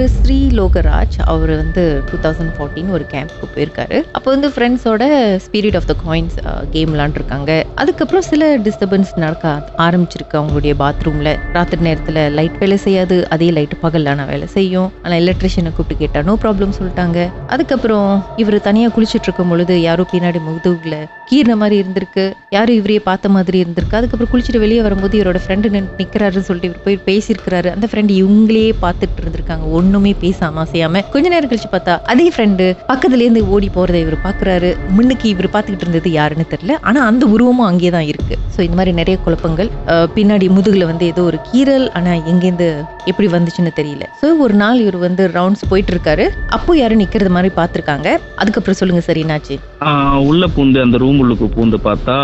திரு ஸ்ரீ லோகராஜ். அவர் வந்து two thousand fourteen ஒரு கேம்ப்க்கு போயிருக்காரு. அப்போ வந்து ஃப்ரெண்ட்ஸோட spirit of the coins game விளாண்டுருக்காங்க. அதுக்கப்புறம் சில டிஸ்டர்பன்ஸ் நடக்க ஆரம்பிச்சிருக்கு அவங்களுடைய பாத்ரூமில் ராத்திரி நேரத்தில் லைட் வேலை செய்யாது. அதே லைட் பகலான வேலை செய்யும். ஆனால் எலக்ட்ரிஷியனை கூப்பிட்டு கேட்டால் நோ ப்ராப்ளம் சொல்லிட்டாங்க. அதுக்கப்புறம் இவர் தனியாக குளிச்சுட்டு இருக்கும் பொழுது யாரோ பின்னாடி முதுகுல கீர்ன மாதிரி இருந்திருக்கு. யாரும் இவரையே பார்த்த மாதிரி இருந்திருக்கு. அதுக்கப்புறம் குளிச்சுட்டு வெளியே வரும்போது இவரோட ஃப்ரெண்டு நிற்கிறாருன்னு சொல்லிட்டு இவர் போய் பேசியிருக்கிறாரு. அந்த ஃப்ரெண்டு இவங்களே பார்த்துட்டு இருந்திருக்காங்க. ஒண்ணுமே பேசாம அசையாம கொஞ்ச நேரம் கழிச்சு பார்த்தா அதே ஃப்ரெண்டு பக்கத்துல இருந்து ஓடி போறதை இவர் பாக்குறாரு. முன்னுக்கு இவர் பார்த்துக்கிட்டு இருந்தது யாருன்னு தெரியல. ஆனா அந்த உருவமும் அங்கேயே தான் இருக்கு. ஸோ இந்த மாதிரி நிறைய குழப்பங்கள். பின்னாடி முதுகுல வந்து ஏதோ ஒரு கீறல் ஆனா எங்கேருந்து எப்படி வந்துச்சுன்னு தெரியல. ஸோ ஒரு நாள் இவர் வந்து ரவுண்ட்ஸ் போயிட்டு இருக்காரு. அப்போ யாரும் நிக்கிறது மாதிரி பார்த்திருக்காங்க அதுக்கப்புறம் சொல்லுங்க சரி என்னாச்சு? உள்ள பூந்து அந்த ரூம் உள்ளுக்கு பூந்து பார்த்தா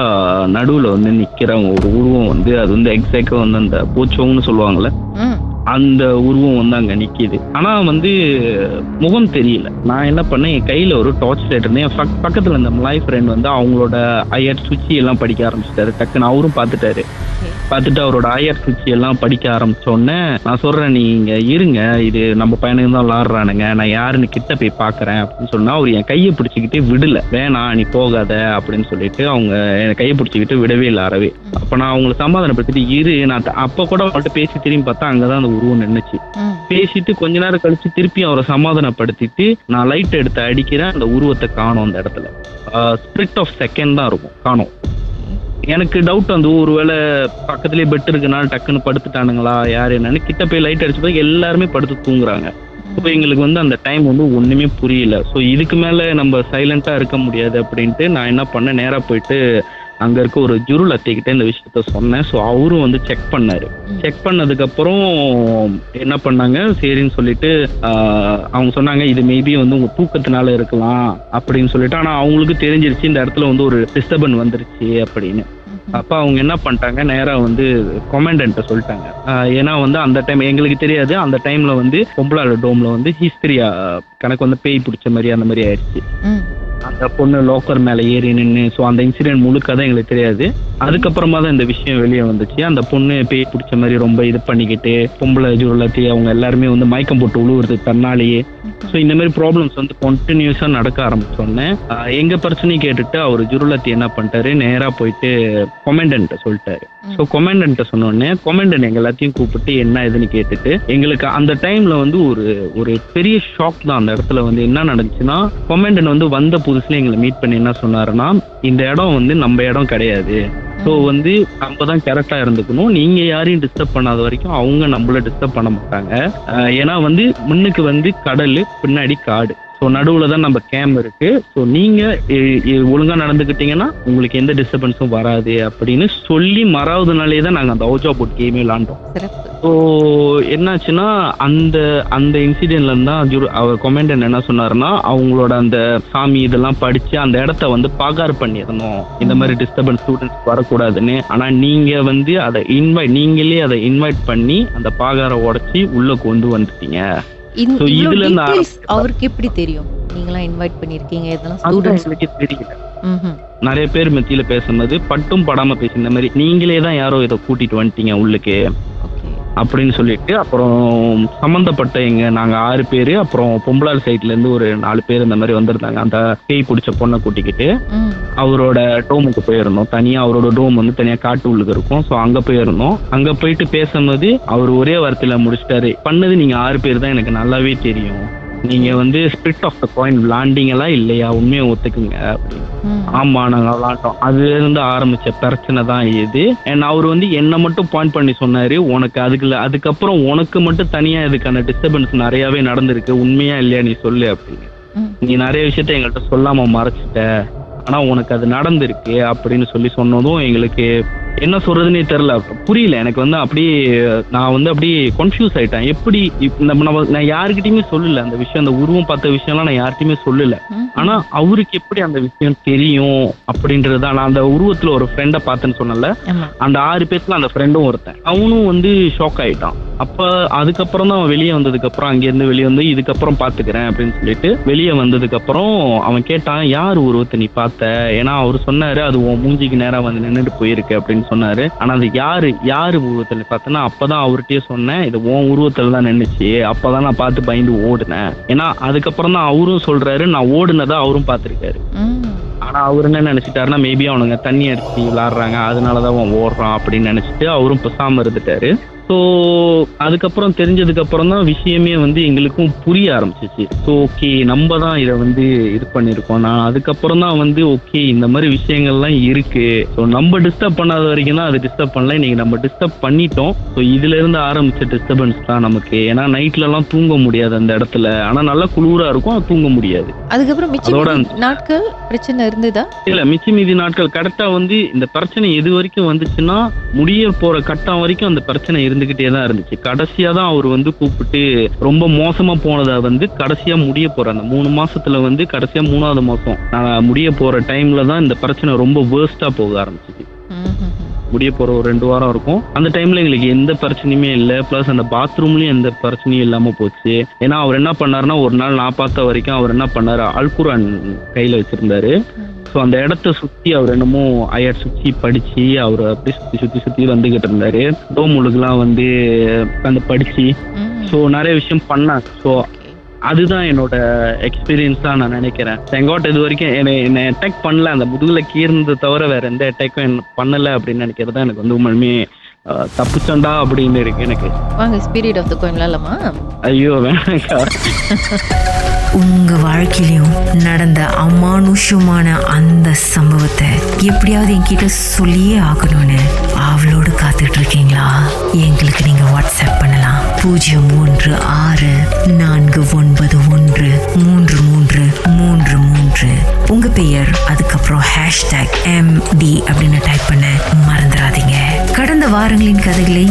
நடுவுல வந்து நிக்கிறவங்க ஒரு உருவம் வந்து அது வந்து எக்ஸாக்டா வந்து அந்த பூச்சோங்கன்னு சொல்லுவாங்கல்ல? ம். அந்த உருவம் வந்து அங்க நிற்கிது ஆனால் வந்து முகம் தெரியல. நான் என்ன பண்ணேன் என் கையில் ஒரு டார்ச் லைட் இருந்தேன் என் பக்- பக்கத்துல இந்த மலாய் ஃப்ரெண்ட் வந்து அவங்களோட ஐயர் சுச்சி எல்லாம் படிக்க ஆரம்பிச்சிட்டாரு. டக்குன்னு அவரும் பார்த்துட்டாரு. பார்த்துட்டு அவரோட ஐயர் சுச்சி எல்லாம் படிக்க ஆரம்பிச்ச உடனே நான் சொல்றேன் நீங்க இருங்க இது நம்ம பையனுக்கு தான் விளாடுறானுங்க. நான் யாருன்னு கிட்ட போய் பாக்குறேன் அப்படின்னு சொன்னா அவர் என் கையை பிடிச்சிக்கிட்டு விடல வேணாம் நீ போகாத அப்படின்னு சொல்லிட்டு அவங்க என் கையை பிடிச்சிக்கிட்டு விடவே இல்லை அறவே. அப்ப நான் அவங்களை சமாதானப்படுத்திட்டு இரு நான் அப்ப கூட அவங்கள்ட்ட பேசி திரும்பி பார்த்தா அங்கதான் அந்த உருவம் நின்னுச்சு. ம். பேசிட்டு கொஞ்ச நேரம் கழிச்சு திருப்பி அவரை சமாதானப்படுத்திட்டு நான் லைட் எடுத்து அடிக்கிறேன் அந்த உருவத்தை காணோம் அந்த இடத்துல. ஸ்பிரிட் ஆஃப் செகண்ட் தான் இருக்கும் காணோம். எனக்கு டவுட் வந்து ஒருவேளை பக்கத்துலயே பெட் இருக்கனால டக்குன்னு படுத்துட்டானுங்களா யார் என்னன்னு கிட்ட போய் லைட் அடிச்சு போய் எல்லாருமே படுத்து தூங்குறாங்க. இப்போ எங்களுக்கு வந்து அந்த டைம் வந்து ஒன்றுமே புரியல. ஸோ இதுக்கு மேலே நம்ம சைலண்ட்டாக இருக்க முடியாது அப்படின்ட்டு நான் என்ன பண்ணேன் நேராக போயிட்டு அங்க இருக்க ஒரு ஜுருள் அத்தைக்கிட்ட இந்த விஷயத்த சொன்னேன். ஸோ அவரும் வந்து செக் பண்ணாரு. செக் பண்ணதுக்கு அப்புறம் என்ன பண்ணாங்க? சரின்னு சொல்லிட்டு அவங்க சொன்னாங்க இது மேபி வந்து உங்க தூக்கத்தினால இருக்கலாம் அப்படின்னு சொல்லிட்டு. ஆனா அவங்களுக்கு தெரிஞ்சிருச்சு இந்த இடத்துல வந்து ஒரு டிஸ்டர்பன் வந்துருச்சு அப்படின்னு. அப்ப அவங்க என்ன பண்ணிட்டாங்க? நேரா வந்து கொமெண்டன்ட்ட சொல்லிட்டாங்க. ஏன்னா வந்து அந்த டைம் எங்களுக்கு தெரியாது. அந்த டைம்ல வந்து பொம்பளாட டோம்ல வந்து ஹிஸ்டரியா கணக்கு வந்து பேய் பிடிச்ச மாதிரி அந்த மாதிரி ஆயிடுச்சு. பொண்ணு லோக்கர் மேல ஏறி நின்று ஸோ அந்த இன்சிடென்ட் முழுக்க தான் எங்களுக்கு தெரியாது. அதுக்கப்புறமா தான் இந்த விஷயம் வெளியே வந்துச்சு. அந்த பொண்ணு பேய் பிடிச்ச மாதிரி ரொம்ப இது பண்ணிக்கிட்டு பொம்பளை ஜூரலாத்தி அவங்க எல்லாருமே வந்து மயக்கம் போட்டு உழுவுறது தன்னாலேயே. ஸோ இந்த மாதிரி ப்ராப்ளம்ஸ் வந்து கண்டினியூஸாக நடக்க ஆரம்பிச்சோடனே ஆஹ் எங்க பிரச்சனையும் கேட்டுட்டு அவர் ஜுருலத்தி என்ன பண்ணிட்டாரு? நேரா போயிட்டு கொமெண்டன்ட்ட சொல்லிட்டாரு. ஸோ கொமெண்டன்ட்ட சொன்னோடனே கொமெண்டன் எங்க எல்லாத்தையும் கூப்பிட்டு என்ன இதுன்னு கேட்டுட்டு எங்களுக்கு அந்த டைம்ல வந்து ஒரு ஒரு பெரிய ஷாக் தான். அந்த இடத்துல வந்து என்ன நடந்துச்சுன்னா கொமெண்டன் வந்து வந்த புதுசுல எங்களை மீட் பண்ணி என்ன சொன்னாருன்னா இந்த இடம் வந்து நம்ம இடம் கிடையாது. ஸோ வந்து நம்ம தான் கரெக்டாக இருந்துக்கணும். நீங்கள் யாரையும் டிஸ்டர்ப் பண்ணாத வரைக்கும் அவங்க நம்மள டிஸ்டர்ப் பண்ண மாட்டாங்க. ஏன்னா வந்து முன்னுக்கு வந்து கடல் பின்னாடி காடு. ஸோ நடுவில் தான் நம்ம கேம் இருக்கு. ஸோ நீங்க இ- இ- ஒழுங்கா நடந்துக்கிட்டீங்கன்னா உங்களுக்கு எந்த டிஸ்டர்பன்ஸும் வராது அப்படின்னு சொல்லி மறாவது நாளே தான் நாங்கள் அந்த அவுஜா போட் கேமே விளாண்டோம். ஸோ என்னாச்சுன்னா அந்த அந்த இன்சிடென்ட்ல தான் ஜுரு- அவர் கொமெண்டன்ட் என்ன சொன்னாருன்னா அவங்களோட அந்த சாமி இதெல்லாம் படிச்சு அந்த இடத்த வந்து பாகார் பண்ணிடணும். இந்த மாதிரி டிஸ்டர்பன்ஸ் ஸ்டூடெண்ட்ஸ் வரக்கூடாதுன்னு. ஆனா நீங்க வந்து அதை இன்வைட் நீங்களே அதை இன்வைட் பண்ணி அந்த பாகாரை உடைச்சி உள்ள கொண்டு வந்துட்டீங்க. அவருக்கு எப்படி தெரியும்? நீங்களாம் இன்வைட் பண்ணிருக்கீங்க இதெல்லாம் ஸ்டூடெண்ட்ஸ் தெரியல. நிறைய பேர் மத்தியில பேசும்போது பட்டும் படாம பேசி இந்த மாதிரி நீங்களே தான் யாரோ இதை கூட்டிட்டு வந்துட்டீங்க உள்ளுக்கு. அப்படின்னு சொல்லிட்டு அப்புறம் சம்மந்தப்பட்ட எங்க நாங்க ஆறு பேர் அப்புறம் பொம்பளார் சைட்ல இருந்து ஒரு நாலு பேர் இந்த மாதிரி வந்திருந்தாங்க. அந்த பேய் பிடிச்ச பொண்ணை கூட்டிக்கிட்டு அவரோட டோமுக்கு போயிருந்தோம். தனியா அவரோட டோம் வந்து தனியா காட்டு உள்ளுக்கு இருக்கும். ஸோ அங்க போயிருந்தோம். அங்க போயிட்டு பேசும்போது அவர் ஒரே வார்த்தையில முடிச்சிட்டாரு. பண்ணது நீங்க ஆறு பேர் தான் எனக்கு நல்லாவே தெரியும். நீங்க வந்து ஸ்பிரிட் ஆஃப் த காயின் விளாண்டிங்களா இல்லையா? உண்மையை ஒத்துக்குங்க. ஆமா நாங்க விளாண்டோம். அதுல இருந்து ஆரம்பிச்ச பிரச்சனை தான் இது. அண்ட் அவர் வந்து என்ன மட்டும் பாயிண்ட் பண்ணி சொன்னாரு உனக்கு அதுக்குள்ள அதுக்கப்புறம் உனக்கு மட்டும் தனியா இதுக்கான டிஸ்டர்பன்ஸ் நிறையவே நடந்திருக்கு. உண்மையா இல்லையா நீ சொல்லு அப்படின்னு. நீ நிறைய விஷயத்த எங்கள்கிட்ட சொல்லாம மறைச்சிட்ட. ஆனா உனக்கு அது நடந்திருக்கு அப்படின்னு சொல்லி சொன்னதும் எங்களுக்கு என்ன சொல்றதுன்னே தெரியல. புரியல. எனக்கு வந்து அப்படியே நான் வந்து அப்படியே கன்ஃபியூஸ் ஆயிட்டேன். எப்படி நம்ம நம்ம நான் யாருக்கிட்டயுமே சொல்லல. அந்த விஷயம் அந்த உருவம் பார்த்த விஷயம்லாம் நான் யார்கிட்டயுமே சொல்லல. ஆனா அவருக்கு எப்படி அந்த விஷயம் தெரியும் அப்படின்றது தான் நான் அந்த உருவத்துல ஒரு ஃப்ரெண்டை பார்த்தேன்னு சொன்னல அந்த ஆறு பேர்த்துல அந்த ஃப்ரெண்டும் ஒருத்தன். அவனும் வந்து ஷாக் ஆயிட்டான். அப்ப அதுக்கப்புறம் தான் அவன் வெளியே வந்ததுக்கு அப்புறம் அங்கேருந்து வெளியே வந்து இதுக்கப்புறம் பாத்துக்கிறேன் அப்படின்னு சொல்லிட்டு வெளியே வந்ததுக்கு அப்புறம் அவன் கேட்டான் யார் உருவத்தை நீ பார்த்த? ஏன்னா அவர் சொன்னாரு அது உன் மூஞ்சிக்கு நேரா வந்து நின்னுட்டு போயிருக்கு அப்படின்னு சொன்னாரு. ஆனா அது யாரு யாரு உருவத்துல பார்த்தேன்னா அப்பதான் அவர்கிட்டயே சொன்னேன். இது உன் உருவத்துல தான் நின்னுச்சு. அப்பதான் நான் பார்த்து பயந்து ஓடுனேன். ஏன்னா அதுக்கப்புறம் தான் அவரும் சொல்றாரு நான் ஓடுனதை அவரும் பார்த்திருக்காரு. ஆனா அவர் என்ன நினைச்சிட்டாருன்னா மேபி அவனுங்க தண்ணி அடிச்சு விளாடுறாங்க அதனாலதான் அவன் ஓடுறான் அப்படின்னு நினைச்சிட்டு அவரும் பேசாம இருந்துட்டாரு. ஸோ அதுக்கப்புறம் தெரிஞ்சதுக்கு அப்புறம் தான் விஷயமே வந்து எங்களுக்கும் புரிய ஆரம்பிச்சிச்சு. ஸோ ஓகே நம்ம தான் இதை வந்து இது பண்ணியிருக்கோம். நான் அதுக்கப்புறம் தான் வந்து ஓகே இந்த மாதிரி விஷயங்கள்லாம் இருக்கு. ஸோ நம்ம டிஸ்டர்ப் பண்ணாத வரைக்கும் தான் அது டிஸ்டர்ப் பண்ணல. இன்னைக்கு நம்ம டிஸ்டர்ப் பண்ணிட்டோம். ஸோ இதுல இருந்து ஆரம்பிச்ச டிஸ்டர்பன்ஸ் தான் நமக்கு. ஏன்னா நைட்ல எல்லாம் தூங்க முடியாது அந்த இடத்துல. ஆனா நல்லா குளிரா இருக்கும் தூங்க முடியாது. அதுக்கப்புறம் அதோட நாட்கள் பிரச்சனை இருந்ததா? இல்ல மிச்ச மீதி நாட்கள். கரெக்டா வந்து இந்த பிரச்சனை எது வரைக்கும் வந்துச்சுன்னா முடிய போற கட்டம் வரைக்கும் அந்த பிரச்சனை இருந்துகிட்டே தான் இருந்துச்சு. கடைசியா தான் அவர் வந்து கூப்பிட்டு ரொம்ப மோசமா போனதா வந்து கடைசியா முடிய போற அந்த மூணு மாசத்துல வந்து கடைசியா மூணாவது மாசம் நான் முடிய போற டைம்ல தான் இந்த பிரச்சனை ரொம்ப வேர்ஸ்டா போக ம். முடிய போற ஒரு ரெண்டு வாரம் இருக்கும். அந்த டைம்ல எங்களுக்கு எந்த பிரச்சனையுமே இல்லை. ப்ளஸ் அந்த பாத்ரூம்லயும் எந்த பிரச்சனையும் இல்லாம போச்சு. ஏன்னா அவர் என்ன பண்ணாருன்னா ஒரு நாள் நான் பார்த்த வரைக்கும் அவர் என்ன பண்ணாரு? அல்குரான் கையில வச்சிருந்தாரு. ஸோ அந்த இடத்த சுத்தி அவர் என்னமோ ஐயர் சுத்தி படிச்சு அவர் அப்படியே சுத்தி சுத்தி சுத்தி வந்துகிட்டு இருந்தாரு. டோமுலுக்குலாம் வந்து அந்த படிச்சு ம். ஸோ நிறைய விஷயம் பண்ணாங்க. ஸோ. அதுதான் என்னோட எக்ஸ்பீரியன்ஸ் தான் நான் நினைக்கிறேன். செங்கோட் இது வரைக்கும் என்னை என்னை அட்டாக் பண்ணல. அந்த முதுகுல கீர்ந்தது தவிர வேற எந்த அட்டாக்கும் பண்ணல அப்படின்னு நினைக்கிறது தான் எனக்கு வந்து உண்மையுமே தப்புச்சண்டா அப்படின்னு இருக்கு எனக்கு. வாங்க ஸ்பிரிட் ஆஃப் த கோயின் விளாடலாமா ஐயோ வேணாக்கா உங்க வாழ்க்கையிலும் நடந்த அமானுஷமான அந்த சம்பவத்தை எப்படியாவது என்கிட்ட சொல்லியே ஆகணும்னு அவளோடு காத்துட்டு இருக்கீங்களா எங்களுக்கு நீங்க வாட்ஸ்அப் பண்ணலாம். பூஜ்ஜியம் ஒன்று ஆறு நான்கு ஒன்பது ஒன்று மூன்று மூன்று மூன்று மூன்று. உங்க பெயர் அதுக்கப்புறம் ஹேஷ்டேக் எம் டி அப்படின்னு டைப் பண்ண மறந்துடாதீங்க. கடந்த வாரங்களின் கதைகளை